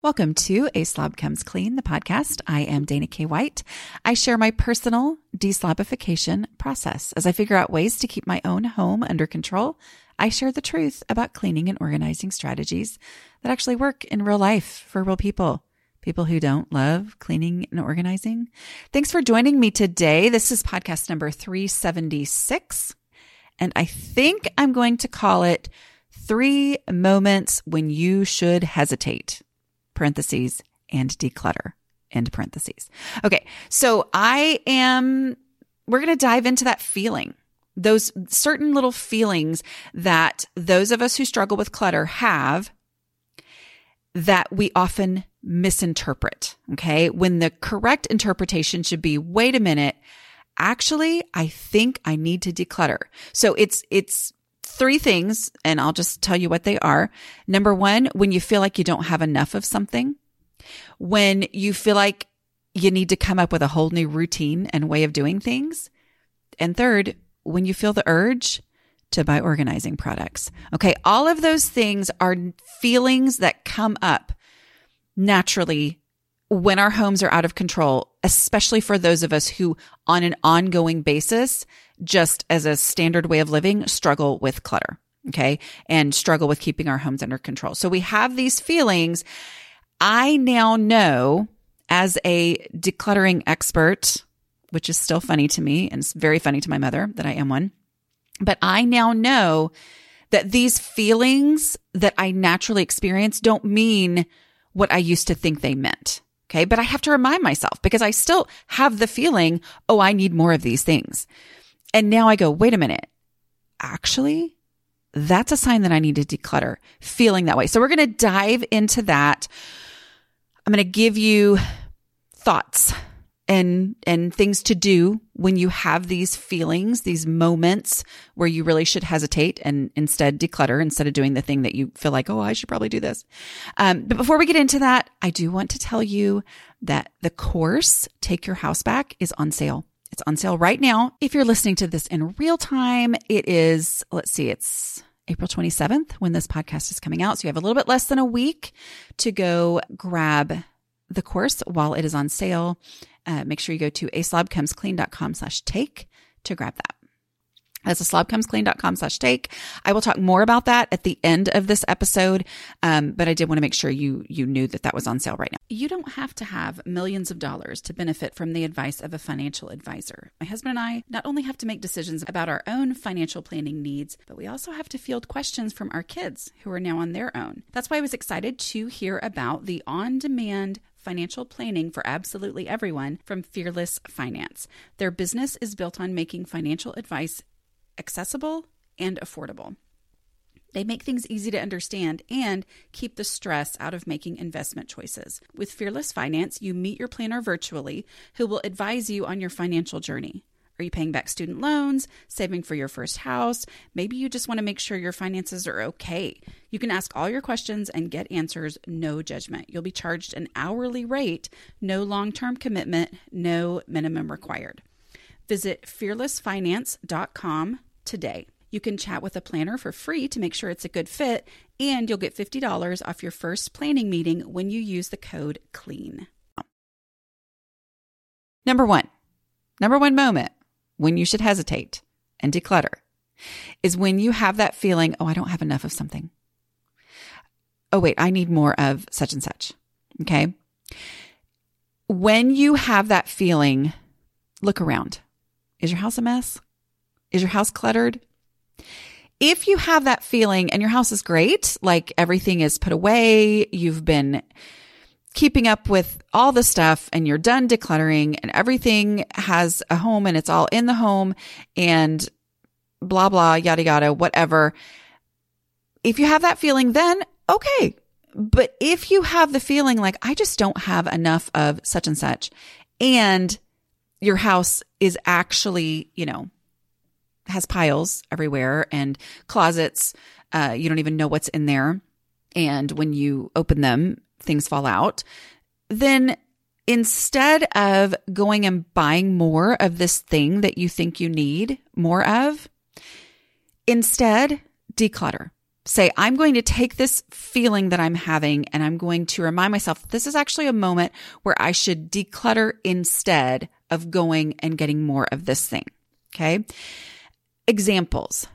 Welcome to A Slob Comes Clean, the podcast. I am Dana K. White. I share my personal deslobification process. As I figure out ways to keep my own home under control, I share the truth about cleaning and organizing strategies that actually work in real life for real people. People who don't love cleaning and organizing. Thanks for joining me today. This is podcast number 376. And I think I'm going to call it three moments when you should hesitate parentheses, and declutter, end parentheses. Okay. So I am, we're going to dive into that feeling, those certain little feelings that those of us who struggle with clutter have that we often misinterpret. Okay. When the correct interpretation should be, wait a minute. Actually, I think I need to declutter. So it's, it's three things, and I'll just tell you what they are. Number one, when you feel like you don't have enough of something, when you feel like you need to come up with a whole new routine and way of doing things. And third, when you feel the urge to buy organizing products. Okay. All of those things are feelings that come up naturally when our homes are out of control, especially for those of us who on an ongoing basis just as a standard way of living, struggle with clutter. Okay. And struggle with keeping our homes under control. So we have these feelings. I now know as a decluttering expert, which is still funny to me and it's very funny to my mother that I am one. But I now know that these feelings that I naturally experience don't mean what I used to think they meant. Okay. But I have to remind myself because I still have the feeling, oh, I need more of these things. And now I go, wait a minute. Actually, that's a sign that I need to declutter feeling that way. So we're going to dive into that. I'm going to give you thoughts and and things to do when you have these feelings, these moments where you really should hesitate and instead declutter instead of doing the thing that you feel like, oh, I should probably do this. Um, but before we get into that, I do want to tell you that the course "Take Your House Back" is on sale. It's on sale right now. If you're listening to this in real time, it is, let's see, it's April 27th when this podcast is coming out. So you have a little bit less than a week to go grab the course while it is on sale. Uh, make sure you go to aslobcomesclean.com slash take to grab that. That's a slobcomesclean.com slash take. I will talk more about that at the end of this episode. Um, but I did want to make sure you, you knew that that was on sale right now. You don't have to have millions of dollars to benefit from the advice of a financial advisor. My husband and I not only have to make decisions about our own financial planning needs, but we also have to field questions from our kids who are now on their own. That's why I was excited to hear about the on demand financial planning for absolutely everyone from Fearless Finance. Their business is built on making financial advice accessible and affordable. They make things easy to understand and keep the stress out of making investment choices. With Fearless Finance, you meet your planner virtually who will advise you on your financial journey. Are you paying back student loans, saving for your first house? Maybe you just want to make sure your finances are okay. You can ask all your questions and get answers, no judgment. You'll be charged an hourly rate, no long term commitment, no minimum required. Visit fearlessfinance.com today. You can chat with a planner for free to make sure it's a good fit, and you'll get $50 off your first planning meeting when you use the code CLEAN. Number one, number one moment when you should hesitate and declutter is when you have that feeling, oh, I don't have enough of something. Oh, wait, I need more of such and such. Okay. When you have that feeling, look around. Is your house a mess? Is your house cluttered? If you have that feeling and your house is great, like everything is put away, you've been keeping up with all the stuff and you're done decluttering and everything has a home and it's all in the home and blah, blah, yada, yada, whatever. If you have that feeling, then okay. But if you have the feeling like, I just don't have enough of such and such and your house is actually, you know, has piles everywhere and closets. Uh, you don't even know what's in there. And when you open them, things fall out. Then instead of going and buying more of this thing that you think you need more of, instead declutter. say, I'm going to take this feeling that I'm having and I'm going to remind myself this is actually a moment where I should declutter instead of going and getting more of this thing. Okay. Examples.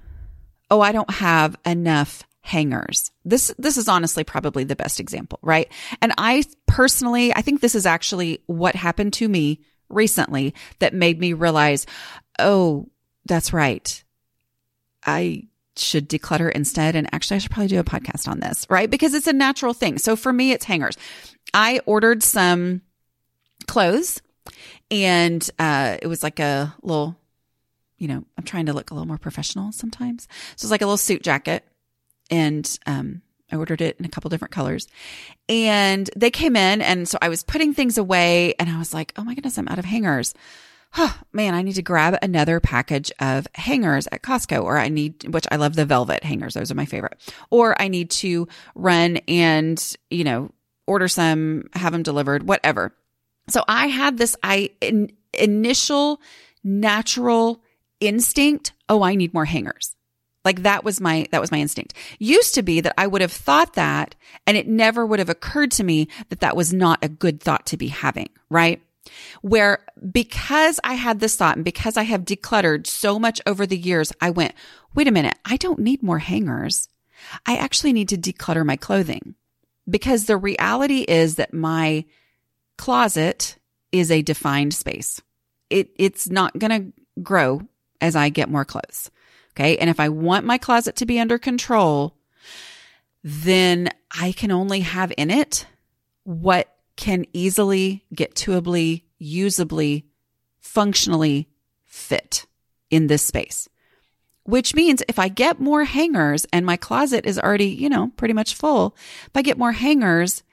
Oh, I don't have enough hangers. This, this is honestly probably the best example, right? And I personally, I think this is actually what happened to me recently that made me realize, oh, that's right. I should declutter instead. And actually, I should probably do a podcast on this, right? Because it's a natural thing. So for me, it's hangers. I ordered some clothes and uh, it was like a little, you know, I'm trying to look a little more professional sometimes. So it's like a little suit jacket and um, I ordered it in a couple different colors. And they came in and so I was putting things away and I was like, "Oh my goodness, I'm out of hangers." Man, I need to grab another package of hangers at Costco or I need which I love the velvet hangers. Those are my favorite. Or I need to run and, you know, order some, have them delivered, whatever. So I had this I in, initial natural instinct, oh, I need more hangers. Like that was my, that was my instinct. Used to be that I would have thought that and it never would have occurred to me that that was not a good thought to be having, right? Where because I had this thought and because I have decluttered so much over the years, I went, wait a minute, I don't need more hangers. I actually need to declutter my clothing because the reality is that my closet is a defined space. It, it's not going to grow as I get more clothes. Okay. And if I want my closet to be under control, then I can only have in it what can easily, get toably, usably, functionally fit in this space. Which means if I get more hangers and my closet is already, you know, pretty much full, if I get more hangers,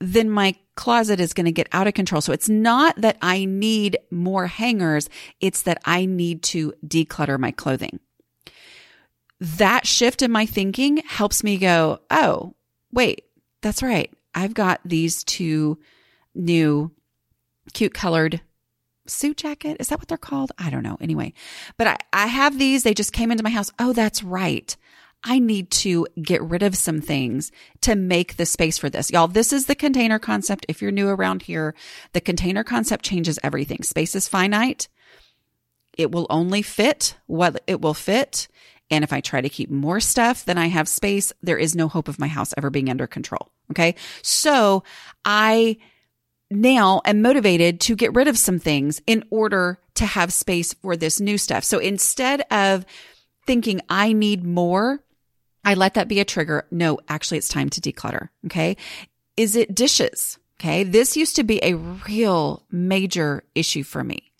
then my closet is going to get out of control. So it's not that I need more hangers. It's that I need to declutter my clothing that shift in my thinking helps me go, oh, wait, that's right. I've got these two new cute colored suit jacket. Is that what they're called? I don't know. Anyway, but I, I have these. They just came into my house. Oh, that's right. I need to get rid of some things to make the space for this. Y'all, this is the container concept. If you're new around here, the container concept changes everything. Space is finite. It will only fit what it will fit. And if I try to keep more stuff than I have space, there is no hope of my house ever being under control. Okay. So I now am motivated to get rid of some things in order to have space for this new stuff. So instead of thinking I need more, I let that be a trigger. No, actually it's time to declutter. Okay. Is it dishes? Okay. This used to be a real major issue for me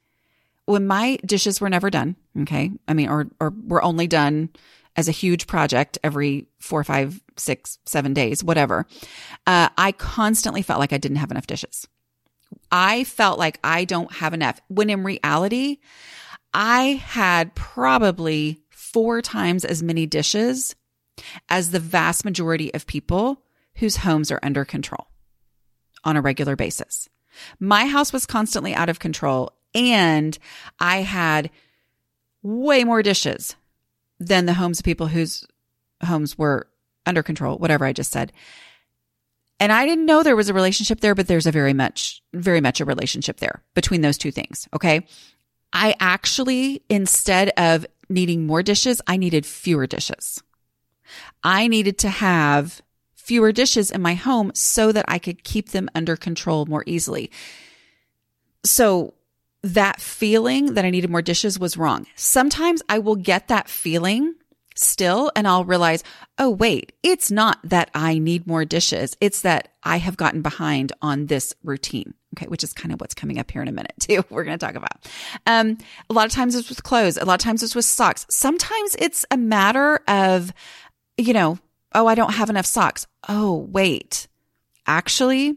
when my dishes were never done, okay, I mean, or or were only done as a huge project every four, five, six, seven days, whatever, uh, I constantly felt like I didn't have enough dishes. I felt like I don't have enough. When in reality, I had probably four times as many dishes as the vast majority of people whose homes are under control on a regular basis. My house was constantly out of control and I had way more dishes than the homes of people whose homes were under control, whatever I just said. And I didn't know there was a relationship there, but there's a very much, very much a relationship there between those two things. Okay. I actually, instead of needing more dishes, I needed fewer dishes. I needed to have fewer dishes in my home so that I could keep them under control more easily. So that feeling that I needed more dishes was wrong. Sometimes I will get that feeling still and I'll realize, oh, wait, it's not that I need more dishes. It's that I have gotten behind on this routine. Okay. Which is kind of what's coming up here in a minute too. We're going to talk about. Um, a lot of times it's with clothes. A lot of times it's with socks. Sometimes it's a matter of, you know, oh, I don't have enough socks. Oh, wait, actually,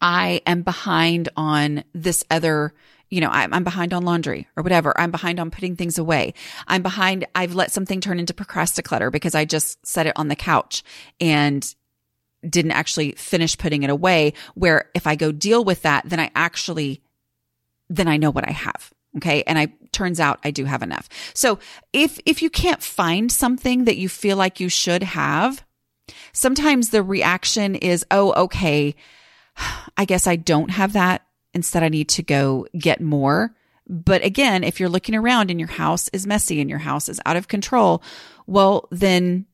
I am behind on this other you know, I'm, I'm behind on laundry or whatever. I'm behind on putting things away. I'm behind. I've let something turn into procrasticlutter because I just set it on the couch and didn't actually finish putting it away. Where if I go deal with that, then I actually, then I know what I have. Okay. And I turns out I do have enough. So if, if you can't find something that you feel like you should have, sometimes the reaction is, Oh, okay. I guess I don't have that. Instead, I need to go get more. But again, if you're looking around and your house is messy and your house is out of control, well, then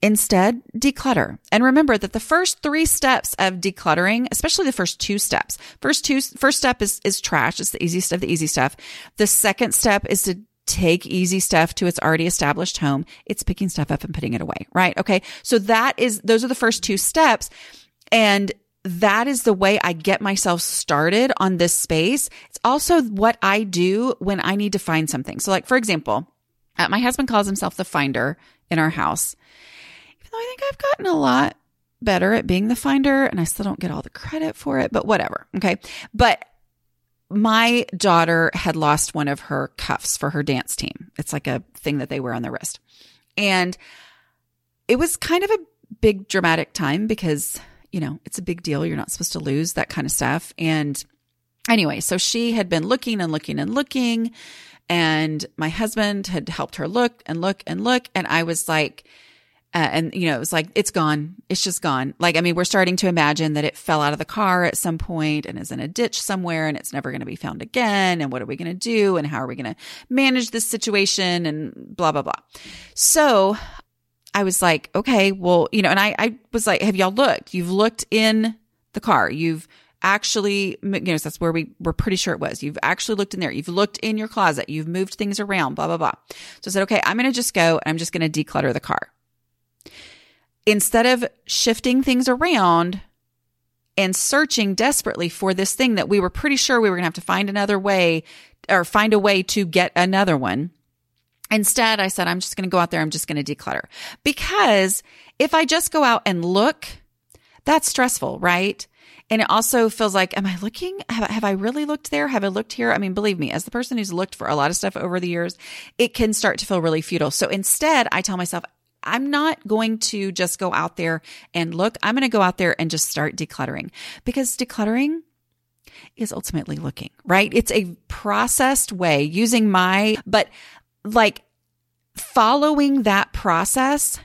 Instead, declutter. And remember that the first three steps of decluttering, especially the first two steps, first two, first step is, is trash. It's the easiest of the easy stuff. The second step is to take easy stuff to its already established home. It's picking stuff up and putting it away, right? Okay. So that is, those are the first two steps. And that is the way I get myself started on this space. It's also what I do when I need to find something. So like, for example, uh, my husband calls himself the finder in our house. Even though I think I've gotten a lot better at being the finder and I still don't get all the credit for it, but whatever. Okay. But my daughter had lost one of her cuffs for her dance team. It's like a thing that they wear on their wrist. And it was kind of a big dramatic time because, you know, it's a big deal. You're not supposed to lose that kind of stuff. And anyway, so she had been looking and looking and looking. And my husband had helped her look and look and look. And I was like, uh, and you know, it was like, it's gone. It's just gone. Like, I mean, we're starting to imagine that it fell out of the car at some point and is in a ditch somewhere and it's never going to be found again. And what are we going to do? And how are we going to manage this situation and blah, blah, blah. So I was like, okay, well, you know, and I, I was like, have y'all looked? You've looked in the car. You've actually, you know, that's where we were pretty sure it was. You've actually looked in there. You've looked in your closet. You've moved things around, blah, blah, blah. So I said, okay, I'm going to just go and I'm just going to declutter the car instead of shifting things around and searching desperately for this thing that we were pretty sure we were going to have to find another way or find a way to get another one. Instead, I said, I'm just going to go out there. I'm just going to declutter because if I just go out and look, that's stressful, right? And it also feels like, am I looking? Have, have, I really looked there? Have I looked here? I mean, believe me, as the person who's looked for a lot of stuff over the years, it can start to feel really futile. So instead, I tell myself, I'm not going to just go out there and look. I'm going to go out there and just start decluttering because decluttering is ultimately looking, right? It's a processed way using my, but like following that process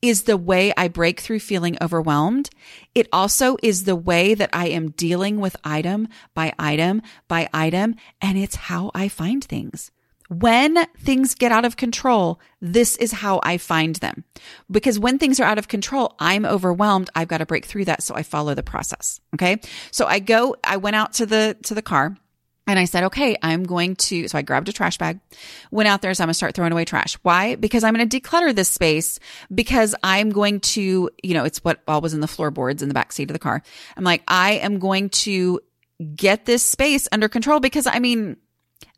is the way I break through feeling overwhelmed. It also is the way that I am dealing with item by item by item. And it's how I find things. When things get out of control, this is how I find them. Because when things are out of control, I'm overwhelmed. I've got to break through that. So I follow the process. Okay. So I go, I went out to the, to the car. And I said, okay, I'm going to, so I grabbed a trash bag, went out there, so I'm going to start throwing away trash. Why? Because I'm going to declutter this space because I'm going to, you know, it's what all was in the floorboards in the back seat of the car. I'm like, I am going to get this space under control because I mean,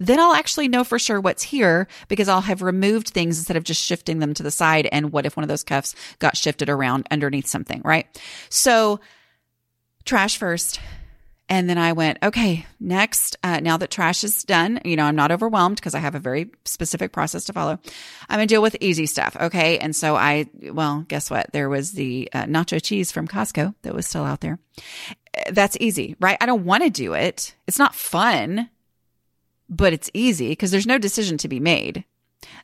then I'll actually know for sure what's here because I'll have removed things instead of just shifting them to the side. And what if one of those cuffs got shifted around underneath something, right? So trash first. And then I went, okay, next, uh, now that trash is done, you know, I'm not overwhelmed because I have a very specific process to follow. I'm going to deal with easy stuff. Okay. And so I, well, guess what? There was the uh, nacho cheese from Costco that was still out there. That's easy, right? I don't want to do it. It's not fun but it's easy because there's no decision to be made.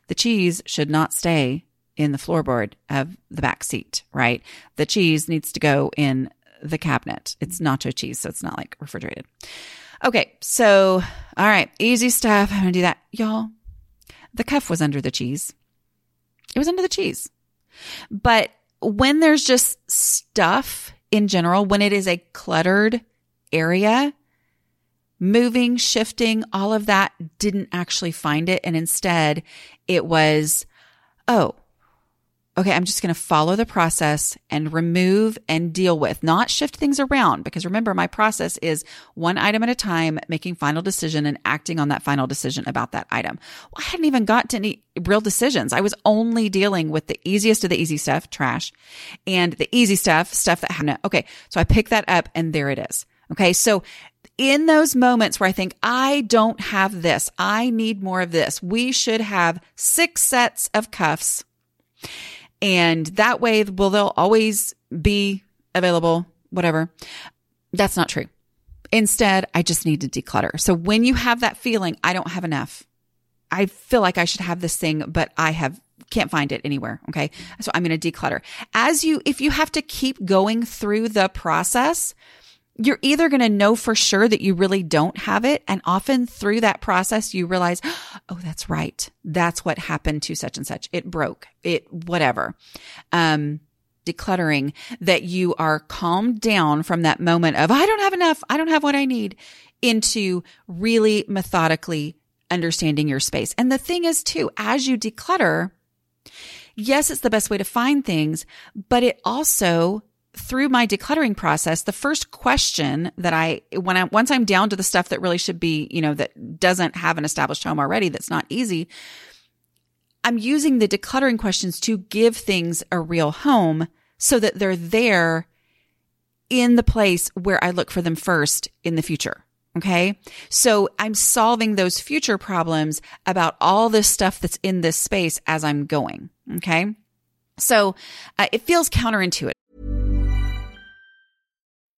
The cheese should not stay in the floorboard of the back seat, right? The cheese needs to go in the cabinet. It's nacho cheese, so it's not like refrigerated. Okay, so all right, easy stuff. I'm gonna do that. Y'all, the cuff was under the cheese. It was under the cheese. But when there's just stuff in general, when it is a cluttered area, moving, shifting, all of that didn't actually find it. And instead it was, oh, okay, I'm just going to follow the process and remove and deal with, not shift things around. Because remember, my process is one item at a time, making final decision and acting on that final decision about that item. Well, I hadn't even got to any real decisions. I was only dealing with the easiest of the easy stuff, trash, and the easy stuff, stuff that happened. Okay. So I pick that up and there it is. Okay. So in those moments where I think, I don't have this, I need more of this, we should have six sets of cuffs. And that way, well, they'll always be available, whatever. That's not true. Instead, I just need to declutter. So when you have that feeling, I don't have enough. I feel like I should have this thing, but I have can't find it anywhere. Okay. So I'm going to declutter. As you, if you have to keep going through the process, you're either going to know for sure that you really don't have it. And often through that process, you realize, oh, that's right. That's what happened to such and such. It broke it, whatever. Um, decluttering that you are calmed down from that moment of, I don't have enough. I don't have what I need into really methodically understanding your space. And the thing is too, as you declutter, yes, it's the best way to find things, but it also through my decluttering process, the first question that I, when I, once I'm down to the stuff that really should be, you know, that doesn't have an established home already, that's not easy, I'm using the decluttering questions to give things a real home so that they're there in the place where I look for them first in the future. Okay. So I'm solving those future problems about all this stuff that's in this space as I'm going. Okay. So uh, it feels counterintuitive.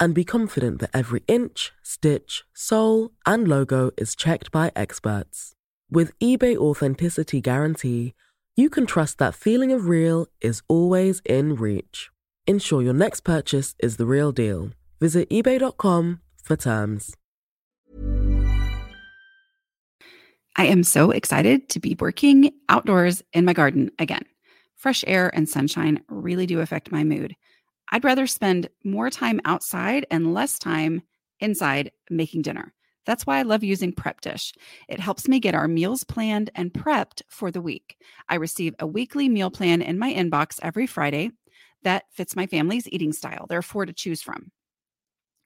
and be confident that every inch, stitch, sole, and logo is checked by experts. With eBay Authenticity Guarantee, you can trust that feeling of real is always in reach. Ensure your next purchase is the real deal. Visit eBay.com for terms. I am so excited to be working outdoors in my garden again. Fresh air and sunshine really do affect my mood. I'd rather spend more time outside and less time inside making dinner. That's why I love using Prep Dish. It helps me get our meals planned and prepped for the week. I receive a weekly meal plan in my inbox every Friday that fits my family's eating style. There are four to choose from.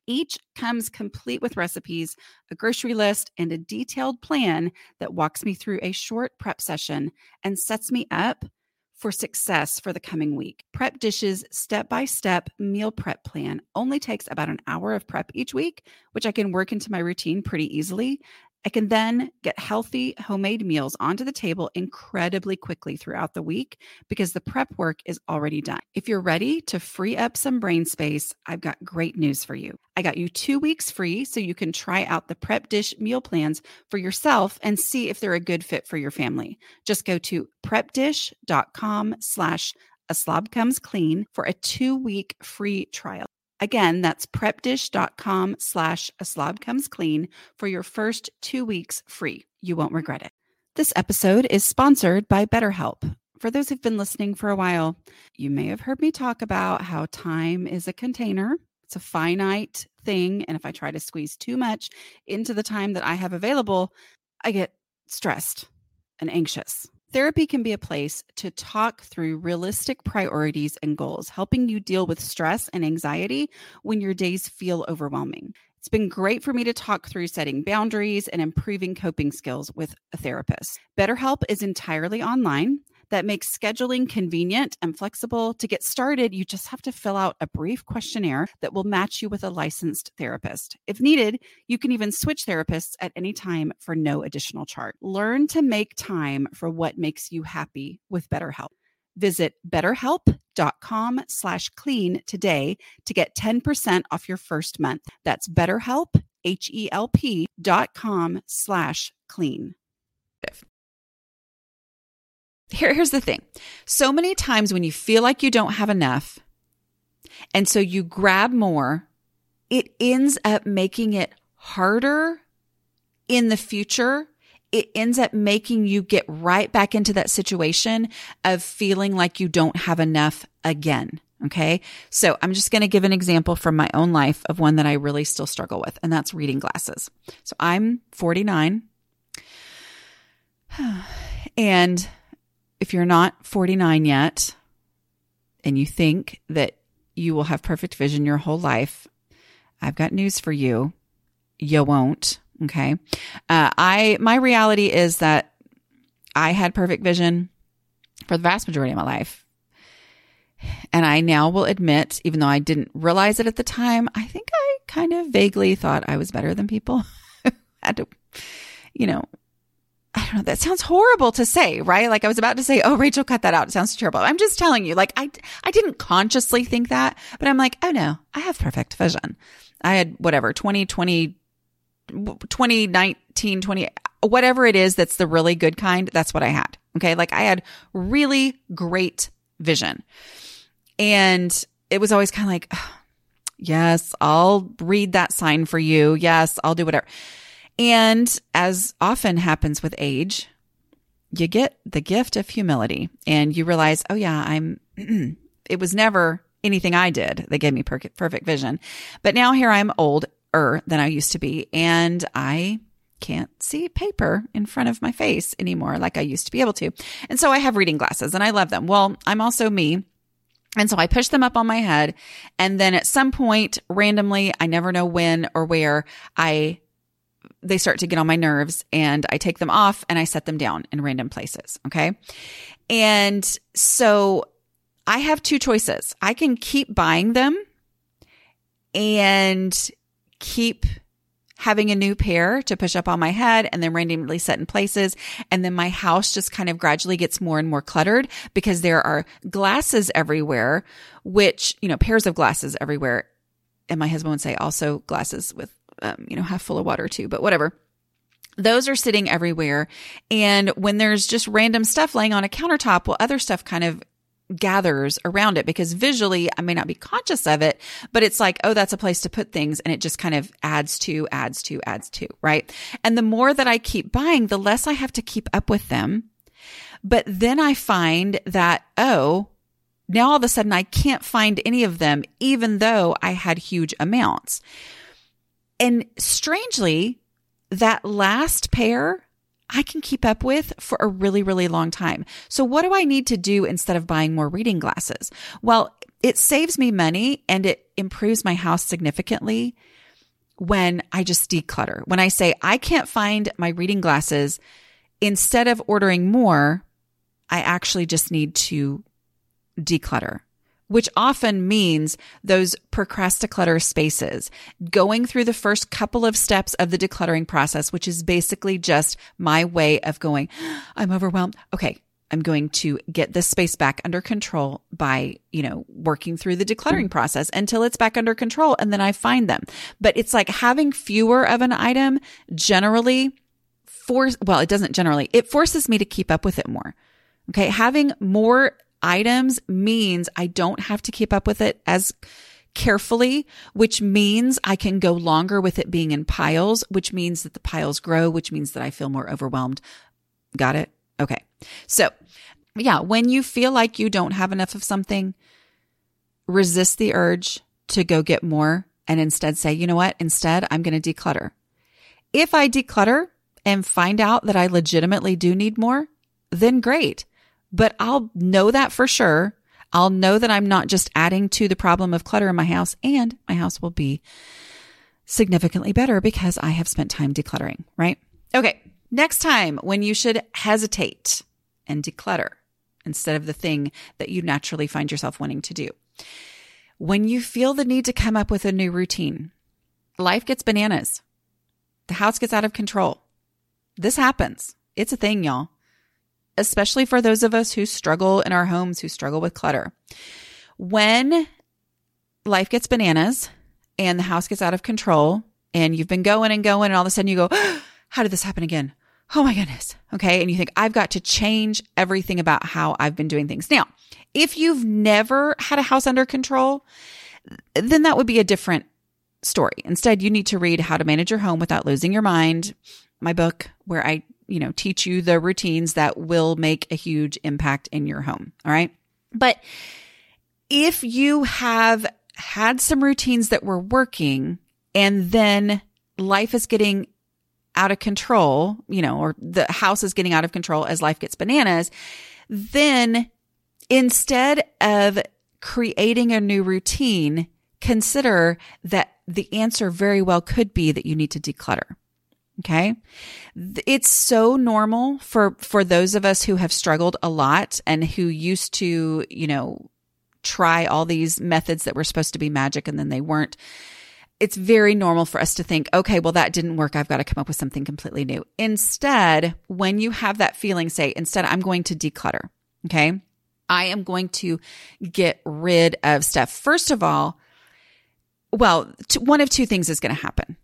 Each comes complete with recipes, a grocery list, and a detailed plan that walks me through a short prep session and sets me up for success for the coming week. Prep Dishes step by step meal prep plan only takes about an hour of prep each week, which I can work into my routine pretty easily. I can then get healthy homemade meals onto the table incredibly quickly throughout the week because the prep work is already done. If you're ready to free up some brain space, I've got great news for you. I got you two weeks free so you can try out the prep dish meal plans for yourself and see if they're a good fit for your family. Just go to prepdish.com slash a slob comes clean for a two week free trial. Again, that's prepdish.com slash a slob comes clean for your first two weeks free. You won't regret it. This episode is sponsored by BetterHelp. For those who've been listening for a while, you may have heard me talk about how time is a container. It's a finite thing. And if I try to squeeze too much into the time that I have available, I get stressed and anxious. Therapy can be a place to talk through realistic priorities and goals, helping you deal with stress and anxiety when your days feel overwhelming. It's been great for me to talk through setting boundaries and improving coping skills with a therapist. BetterHelp is entirely online that makes scheduling convenient and flexible. To get started, you just have to fill out a brief questionnaire that will match you with a licensed therapist. If needed, you can even switch therapists at any time for no additional charge. Learn to make time for what makes you happy with BetterHelp. Visit betterhelp.com slash clean today to get 10% off your first month. That's betterhelp, H-E-L-P dot com slash clean here, here's the thing. So many times when you feel like you don't have enough, and so you grab more, it ends up making it harder in the future. It ends up making you get right back into that situation of feeling like you don't have enough again. Okay. So I'm just going to give an example from my own life of one that I really still struggle with, and that's reading glasses. So I'm 49. And if you're not 49 yet and you think that you will have perfect vision your whole life, I've got news for you. You won't. Okay. Uh, I, my reality is that I had perfect vision for the vast majority of my life. And I now will admit, even though I didn't realize it at the time, I think I kind of vaguely thought I was better than people. had to, you know, I don't know. That sounds horrible to say, right? Like I was about to say, "Oh, Rachel, cut that out." It sounds terrible. I'm just telling you, like I, I didn't consciously think that, but I'm like, oh no, I have perfect vision. I had whatever 2020, 2019, 20, whatever it is that's the really good kind. That's what I had. Okay. Like I had really great vision. And it was always kind of like, yes, I'll read that sign for you. Yes, I'll do whatever. And as often happens with age, you get the gift of humility and you realize, oh yeah, I'm, it was never anything I did that gave me per- perfect vision. But now here I'm older than I used to be and I can't see paper in front of my face anymore like I used to be able to. And so I have reading glasses and I love them. Well, I'm also me. And so I push them up on my head. And then at some point, randomly, I never know when or where, I they start to get on my nerves and I take them off and I set them down in random places. Okay. And so I have two choices. I can keep buying them and keep having a new pair to push up on my head and then randomly set in places. And then my house just kind of gradually gets more and more cluttered because there are glasses everywhere, which, you know, pairs of glasses everywhere. And my husband would say also glasses with um, you know, half full of water too, but whatever. Those are sitting everywhere. And when there's just random stuff laying on a countertop, well, other stuff kind of gathers around it because visually I may not be conscious of it, but it's like, oh, that's a place to put things. And it just kind of adds to, adds to, adds to, right? And the more that I keep buying, the less I have to keep up with them. But then I find that, oh, now all of a sudden I can't find any of them, even though I had huge amounts. And strangely, that last pair I can keep up with for a really, really long time. So what do I need to do instead of buying more reading glasses? Well, it saves me money and it improves my house significantly when I just declutter. When I say I can't find my reading glasses, instead of ordering more, I actually just need to declutter which often means those procrasticlutter spaces, going through the first couple of steps of the decluttering process, which is basically just my way of going, I'm overwhelmed. Okay. I'm going to get this space back under control by, you know, working through the decluttering process until it's back under control and then I find them. But it's like having fewer of an item generally force, well, it doesn't generally, it forces me to keep up with it more. Okay. Having more items means I don't have to keep up with it as carefully, which means I can go longer with it being in piles, which means that the piles grow, which means that I feel more overwhelmed. Got it? Okay. So yeah, when you feel like you don't have enough of something, resist the urge to go get more and instead say, you know what? Instead, I'm going to declutter. If I declutter and find out that I legitimately do need more, then great but I'll know that for sure. I'll know that I'm not just adding to the problem of clutter in my house and my house will be significantly better because I have spent time decluttering, right? Okay. Next time when you should hesitate and declutter instead of the thing that you naturally find yourself wanting to do. When you feel the need to come up with a new routine, life gets bananas. The house gets out of control. This happens. It's a thing, y'all especially for those of us who struggle in our homes, who struggle with clutter. When life gets bananas and the house gets out of control and you've been going and going and all of a sudden you go, how did this happen again? Oh my goodness. Okay. And you think, I've got to change everything about how I've been doing things. Now, if you've never had a house under control, then that would be a different story. Instead, you need to read How to Manage Your Home Without Losing Your Mind, my book, where I you know, teach you the routines that will make a huge impact in your home. All right. But if you have had some routines that were working and then life is getting out of control, you know, or the house is getting out of control as life gets bananas, then instead of creating a new routine, consider that the answer very well could be that you need to declutter. Okay. It's so normal for, for those of us who have struggled a lot and who used to, you know, try all these methods that were supposed to be magic and then they weren't. It's very normal for us to think, okay, well, that didn't work. I've got to come up with something completely new. Instead, when you have that feeling, say, instead, I'm going to declutter. Okay. I am going to get rid of stuff. First of all, well, one of two things is going to happen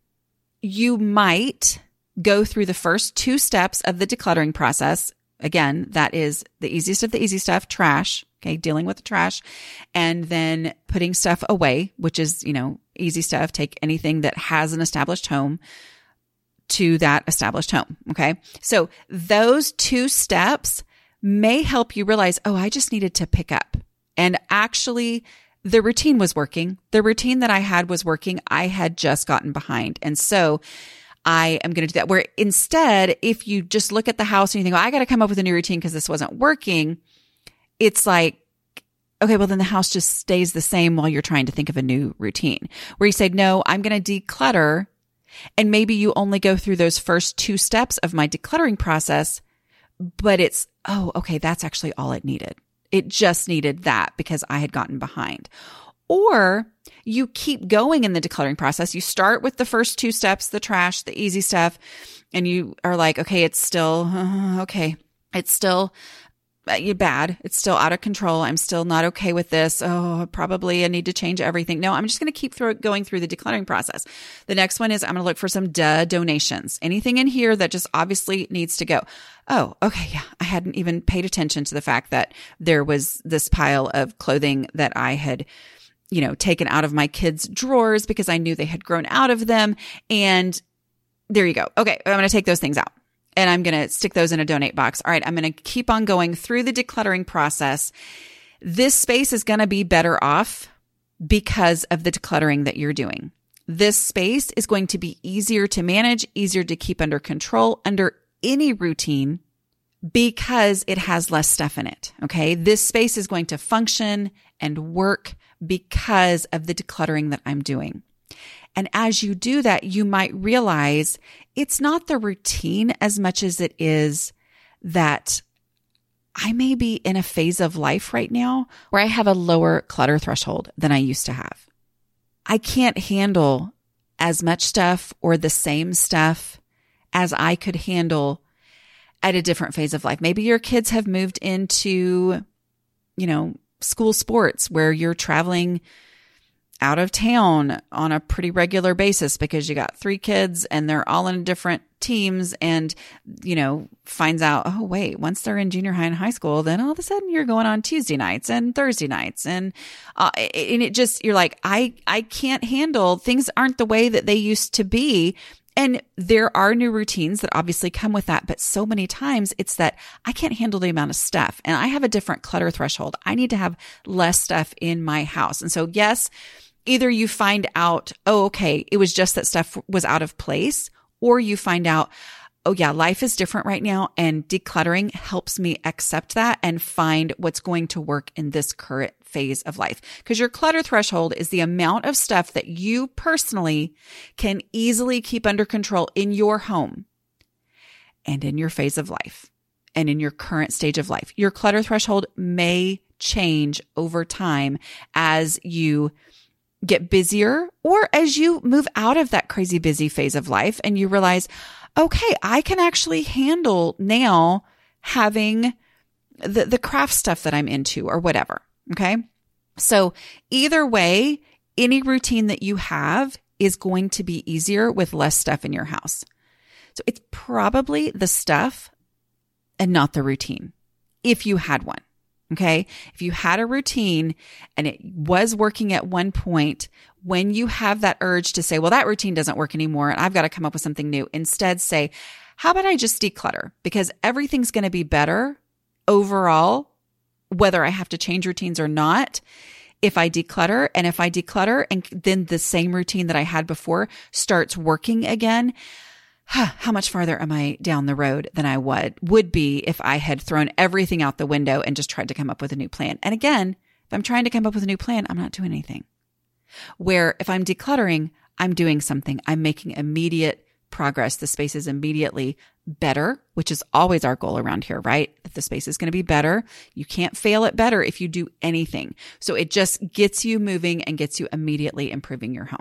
you might go through the first two steps of the decluttering process. Again, that is the easiest of the easy stuff, trash. Okay. Dealing with the trash and then putting stuff away, which is, you know, easy stuff. Take anything that has an established home to that established home. Okay. So those two steps may help you realize, oh, I just needed to pick up and actually the routine was working. The routine that I had was working. I had just gotten behind. And so I am going to do that. Where instead, if you just look at the house and you think, well, I got to come up with a new routine because this wasn't working, it's like, okay, well, then the house just stays the same while you're trying to think of a new routine. Where you say, no, I'm going to declutter. And maybe you only go through those first two steps of my decluttering process, but it's, oh, okay, that's actually all it needed. It just needed that because I had gotten behind. Or you keep going in the decluttering process. You start with the first two steps, the trash, the easy stuff, and you are like, okay, it's still, uh, okay, it's still Uh, bad. It's still out of control. I'm still not okay with this. Oh, probably I need to change everything. No, I'm just going to keep through, going through the decluttering process. The next one is I'm going to look for some duh donations. Anything in here that just obviously needs to go. Oh, okay. Yeah. I hadn't even paid attention to the fact that there was this pile of clothing that I had you know, taken out of my kids' drawers because I knew they had grown out of them. And there you go. Okay. I'm going to take those things out and I'm going to stick those in a donate box. All right. I'm going to keep on going through the decluttering process. This space is going to be better off because of the decluttering that you're doing. This space is going to be easier to manage, easier to keep under control under any routine because it has less stuff in it. Okay. This space is going to function and work because of the decluttering that I'm doing. And as you do that, you might realize it's not the routine as much as it is that I may be in a phase of life right now where I have a lower clutter threshold than I used to have. I can't handle as much stuff or the same stuff as I could handle at a different phase of life. Maybe your kids have moved into, you know, school sports where you're traveling out of town on a pretty regular basis because you got three kids and they're all in different teams and you know finds out oh wait once they're in junior high and high school then all of a sudden you're going on Tuesday nights and Thursday nights and uh, and it just you're like I I can't handle things aren't the way that they used to be and there are new routines that obviously come with that, but so many times it's that I can't handle the amount of stuff and I have a different clutter threshold. I need to have less stuff in my house. And so, yes, either you find out, oh, okay, it was just that stuff was out of place, or you find out, oh yeah, life is different right now and decluttering helps me accept that and find what's going to work in this current phase of life. Because your clutter threshold is the amount of stuff that you personally can easily keep under control in your home and in your phase of life and in your current stage of life. Your clutter threshold may change over time as you get busier or as you move out of that crazy busy phase of life and you realize, okay, I can actually handle now having the, the craft stuff that I'm into or whatever. Okay. So either way, any routine that you have is going to be easier with less stuff in your house. So it's probably the stuff and not the routine if you had one. Okay. If you had a routine and it was working at one point, when you have that urge to say, well, that routine doesn't work anymore and I've got to come up with something new, instead say, how about I just declutter? Because everything's going to be better overall, whether I have to change routines or not. If I declutter and if I declutter and then the same routine that I had before starts working again, huh, how much farther am I down the road than I would would be if I had thrown everything out the window and just tried to come up with a new plan. And again, if I'm trying to come up with a new plan, I'm not doing anything. Where if I'm decluttering, I'm doing something. I'm making immediate progress. The space is immediately better, which is always our goal around here, right? That the space is going to be better. You can't fail at better if you do anything. So it just gets you moving and gets you immediately improving your home.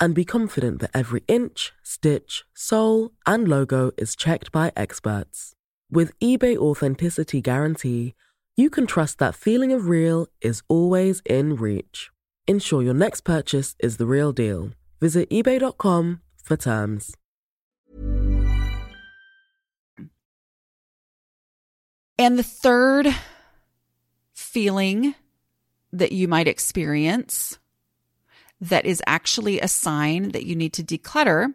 and be confident that every inch, stitch, sole, and logo is checked by experts. With eBay Authenticity Guarantee, you can trust that feeling of real is always in reach. Ensure your next purchase is the real deal. Visit eBay.com for terms. And the third feeling that you might experience that is actually a sign that you need to declutter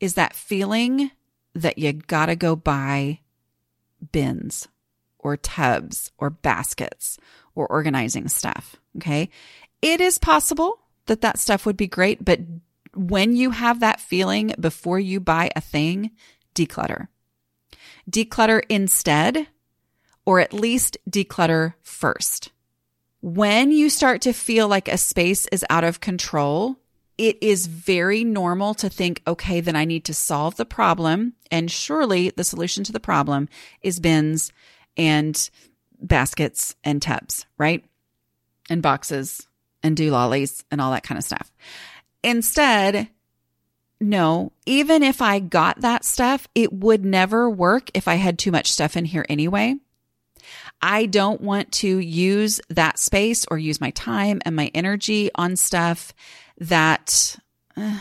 is that feeling that you gotta go buy bins or tubs or baskets or organizing stuff. Okay. It is possible that that stuff would be great, but when you have that feeling before you buy a thing, declutter. Declutter instead, or at least declutter first. When you start to feel like a space is out of control, it is very normal to think, okay, then I need to solve the problem. And surely the solution to the problem is bins and baskets and tubs, right? And boxes and doolollies and all that kind of stuff. Instead, no, even if I got that stuff, it would never work if I had too much stuff in here anyway. I don't want to use that space or use my time and my energy on stuff that uh,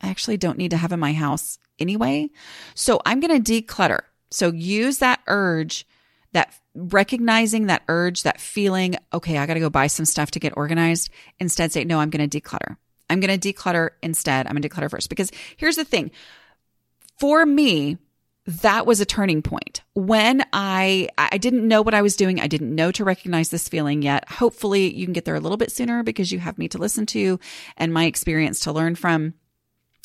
I actually don't need to have in my house anyway. So I'm going to declutter. So use that urge, that recognizing that urge, that feeling, okay, I got to go buy some stuff to get organized. Instead, say, no, I'm going to declutter. I'm going to declutter instead. I'm going to declutter first. Because here's the thing for me, that was a turning point when I, I didn't know what I was doing. I didn't know to recognize this feeling yet. Hopefully you can get there a little bit sooner because you have me to listen to and my experience to learn from.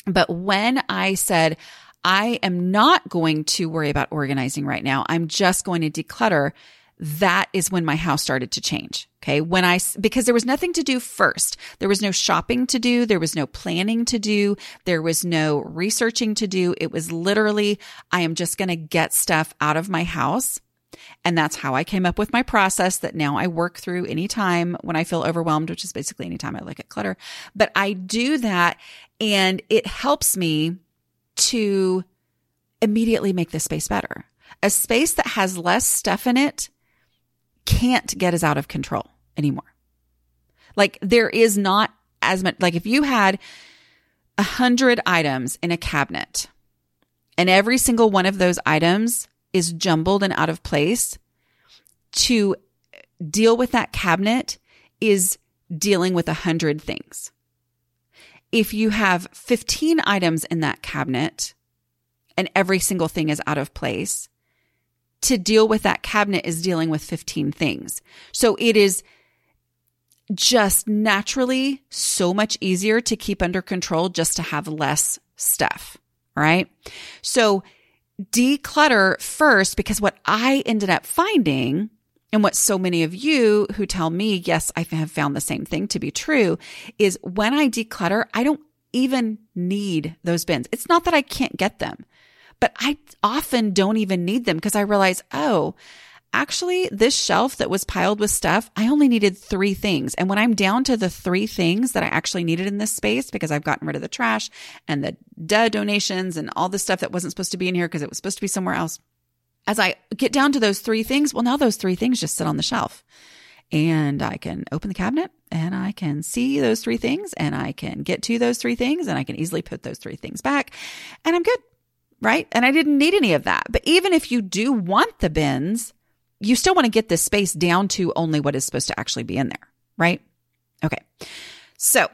But when I said, I am not going to worry about organizing right now. I'm just going to declutter that is when my house started to change. Okay. When I, because there was nothing to do first. There was no shopping to do. There was no planning to do. There was no researching to do. It was literally, I am just going to get stuff out of my house. And that's how I came up with my process that now I work through anytime when I feel overwhelmed, which is basically anytime I look at clutter. But I do that and it helps me to immediately make the space better. A space that has less stuff in it can't get us out of control anymore. Like there is not as much, like if you had a hundred items in a cabinet and every single one of those items is jumbled and out of place to deal with that cabinet is dealing with a hundred things. If you have 15 items in that cabinet and every single thing is out of place, to deal with that cabinet is dealing with 15 things. So it is just naturally so much easier to keep under control just to have less stuff, right? So declutter first because what I ended up finding and what so many of you who tell me, yes, I have found the same thing to be true is when I declutter, I don't even need those bins. It's not that I can't get them but I often don't even need them because I realize, oh, actually, this shelf that was piled with stuff, I only needed three things. And when I'm down to the three things that I actually needed in this space because I've gotten rid of the trash and the duh donations and all the stuff that wasn't supposed to be in here because it was supposed to be somewhere else. As I get down to those three things, well, now those three things just sit on the shelf and I can open the cabinet and I can see those three things and I can get to those three things and I can easily put those three things back and I'm good right? And I didn't need any of that. But even if you do want the bins, you still want to get this space down to only what is supposed to actually be in there, right? Okay. So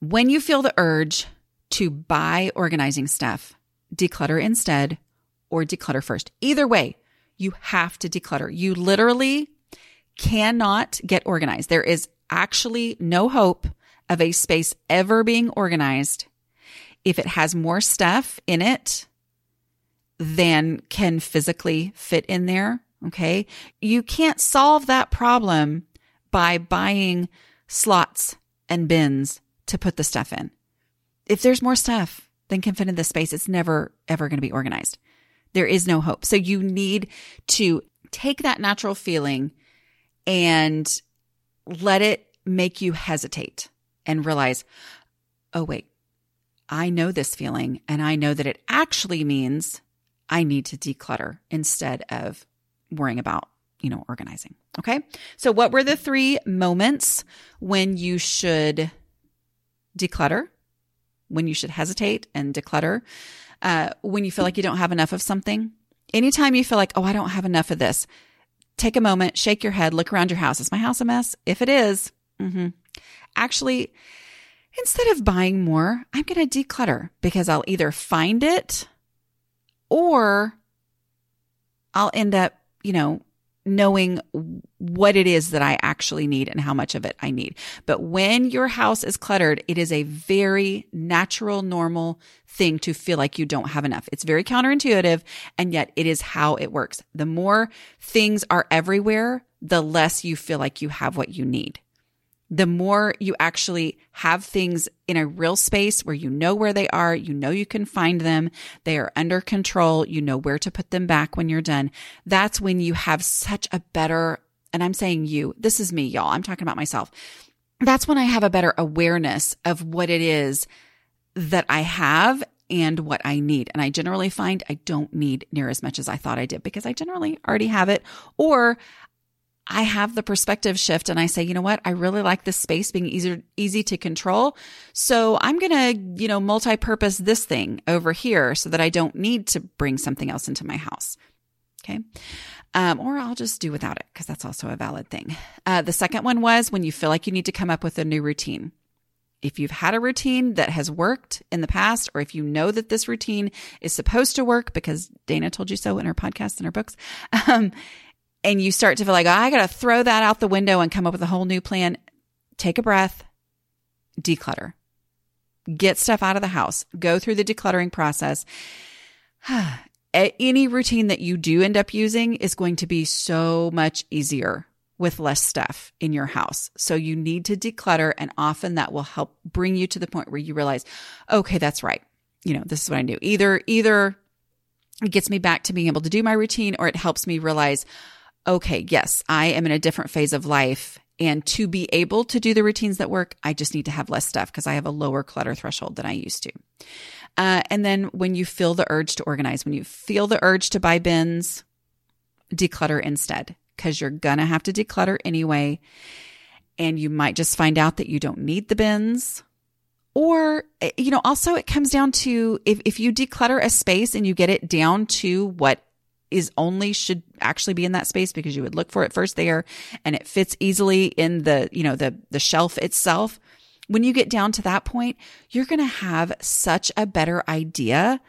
when you feel the urge to buy organizing stuff, declutter instead or declutter first. Either way, you have to declutter. You literally cannot get organized. There is actually no hope of a space ever being organized if it has more stuff in it than can physically fit in there. Okay. You can't solve that problem by buying slots and bins to put the stuff in. If there's more stuff than can fit in the space, it's never, ever going to be organized. There is no hope. So you need to take that natural feeling and let it make you hesitate and realize, oh, wait, I know this feeling and I know that it actually means I need to declutter instead of worrying about, you know, organizing. Okay. So what were the three moments when you should declutter, when you should hesitate and declutter, uh, when you feel like you don't have enough of something? Anytime you feel like, oh, I don't have enough of this, take a moment, shake your head, look around your house. Is my house a mess? If it is, mm-hmm. actually, instead of buying more, I'm going to declutter because I'll either find it or I'll end up, you know, knowing what it is that I actually need and how much of it I need. But when your house is cluttered, it is a very natural, normal thing to feel like you don't have enough. It's very counterintuitive, and yet it is how it works. The more things are everywhere, the less you feel like you have what you need the more you actually have things in a real space where you know where they are, you know you can find them, they are under control, you know where to put them back when you're done. That's when you have such a better, and I'm saying you, this is me, y'all, I'm talking about myself. That's when I have a better awareness of what it is that I have and what I need. And I generally find I don't need near as much as I thought I did because I generally already have it or I have the perspective shift and I say, you know what? I really like this space being easier, easy to control. So I'm going to, you know, multi-purpose this thing over here so that I don't need to bring something else into my house. Okay. Um, or I'll just do without it because that's also a valid thing. Uh, the second one was when you feel like you need to come up with a new routine. If you've had a routine that has worked in the past, or if you know that this routine is supposed to work because Dana told you so in her podcast and her books, um, and you start to feel like, oh, I got to throw that out the window and come up with a whole new plan, take a breath, declutter, get stuff out of the house, go through the decluttering process. Any routine that you do end up using is going to be so much easier with less stuff in your house. So you need to declutter and often that will help bring you to the point where you realize, okay, that's right. You know, this is what I do. Either, either it gets me back to being able to do my routine or it helps me realize, okay, yes, I am in a different phase of life. And to be able to do the routines that work, I just need to have less stuff because I have a lower clutter threshold than I used to. Uh, and then when you feel the urge to organize, when you feel the urge to buy bins, declutter instead because you're going to have to declutter anyway. And you might just find out that you don't need the bins. Or, eh, you know, also it comes down to if, if you declutter a space and you get it down to what is only should actually be in that space because you would look for it first there and it fits easily in the, you know, the, the shelf itself. When you get down to that point, you're going to have such a better idea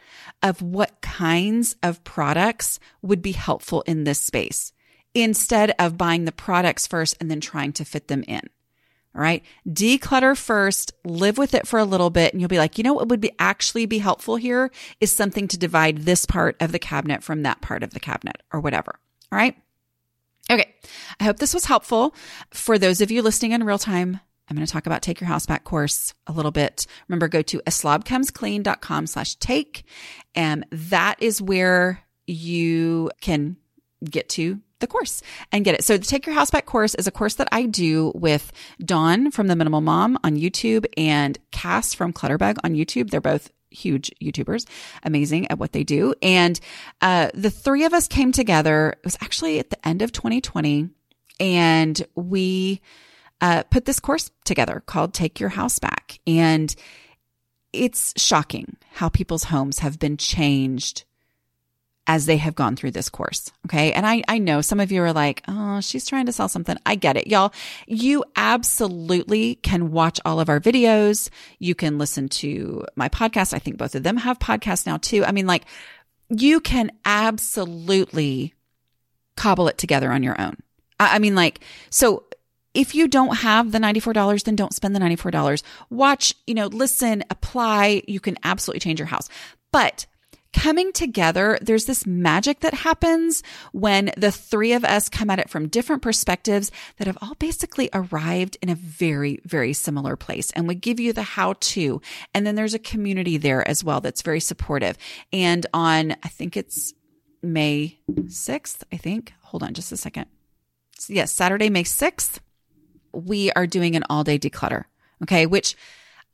of what kinds of products would be helpful in this space instead of buying the products first and then trying to fit them in. All right. Declutter first, live with it for a little bit, and you'll be like, you know what would be actually be helpful here is something to divide this part of the cabinet from that part of the cabinet or whatever. All right. Okay. I hope this was helpful. For those of you listening in real time, I'm going to talk about Take Your House Back course a little bit. Remember, go to aslobcomesclean.com slash take. And that is where you can get to the course and get it. So the Take Your House Back course is a course that I do with Dawn from the Minimal Mom on YouTube and Cas from Clutterbug on YouTube. They're both huge YouTubers, amazing at what they do. And uh, the three of us came together. It was actually at the end of 2020, and we uh, put this course together called Take Your House Back. And it's shocking how people's homes have been changed as they have gone through this course. Okay. And I, I know some of you are like, oh, she's trying to sell something. I get it. Y'all, you absolutely can watch all of our videos. You can listen to my podcast. I think both of them have podcasts now too. I mean, like, you can absolutely cobble it together on your own. I, I mean, like, so if you don't have the $94, then don't spend the $94. Watch, you know, listen, apply. You can absolutely change your house. But coming together, there's this magic that happens when the three of us come at it from different perspectives that have all basically arrived in a very, very similar place. And we give you the how to. And then there's a community there as well that's very supportive. And on, I think it's May 6th, I think. Hold on just a second. Yes, Saturday, May 6th, we are doing an all day declutter. Okay. Which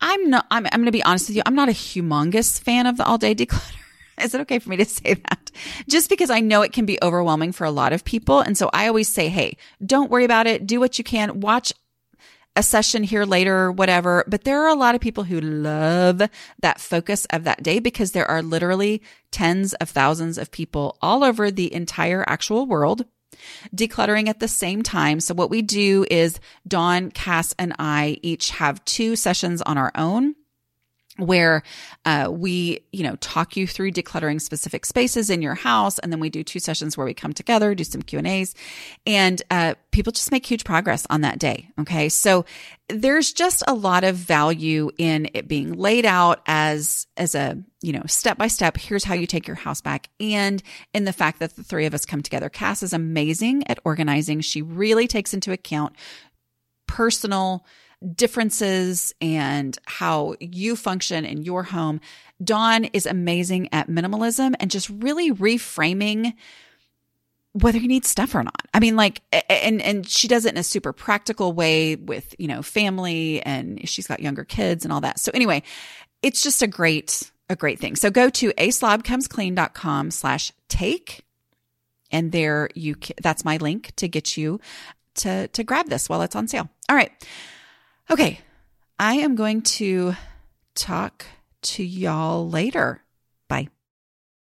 I'm not, I'm, I'm going to be honest with you. I'm not a humongous fan of the all day declutter. Is it okay for me to say that? Just because I know it can be overwhelming for a lot of people. And so I always say, hey, don't worry about it. Do what you can. Watch a session here later, whatever. But there are a lot of people who love that focus of that day because there are literally tens of thousands of people all over the entire actual world decluttering at the same time. So what we do is Dawn, Cas, and I each have two sessions on our own where uh, we you know talk you through decluttering specific spaces in your house and then we do two sessions where we come together do some q and a's. And uh, people just make huge progress on that day okay? So there's just a lot of value in it being laid out as as a you know step by step here's how you take your house back. And in the fact that the three of us come together Cas is amazing at organizing. She really takes into account personal differences and how you function in your home. Dawn is amazing at minimalism and just really reframing whether you need stuff or not. I mean, like, and, and she does it in a super practical way with, you know, family and she's got younger kids and all that. So anyway, it's just a great, a great thing. So go to aslobcomesclean.com slash take. And there you, that's my link to get you to, to grab this while it's on sale. All right. Okay, I am going to talk to y'all later.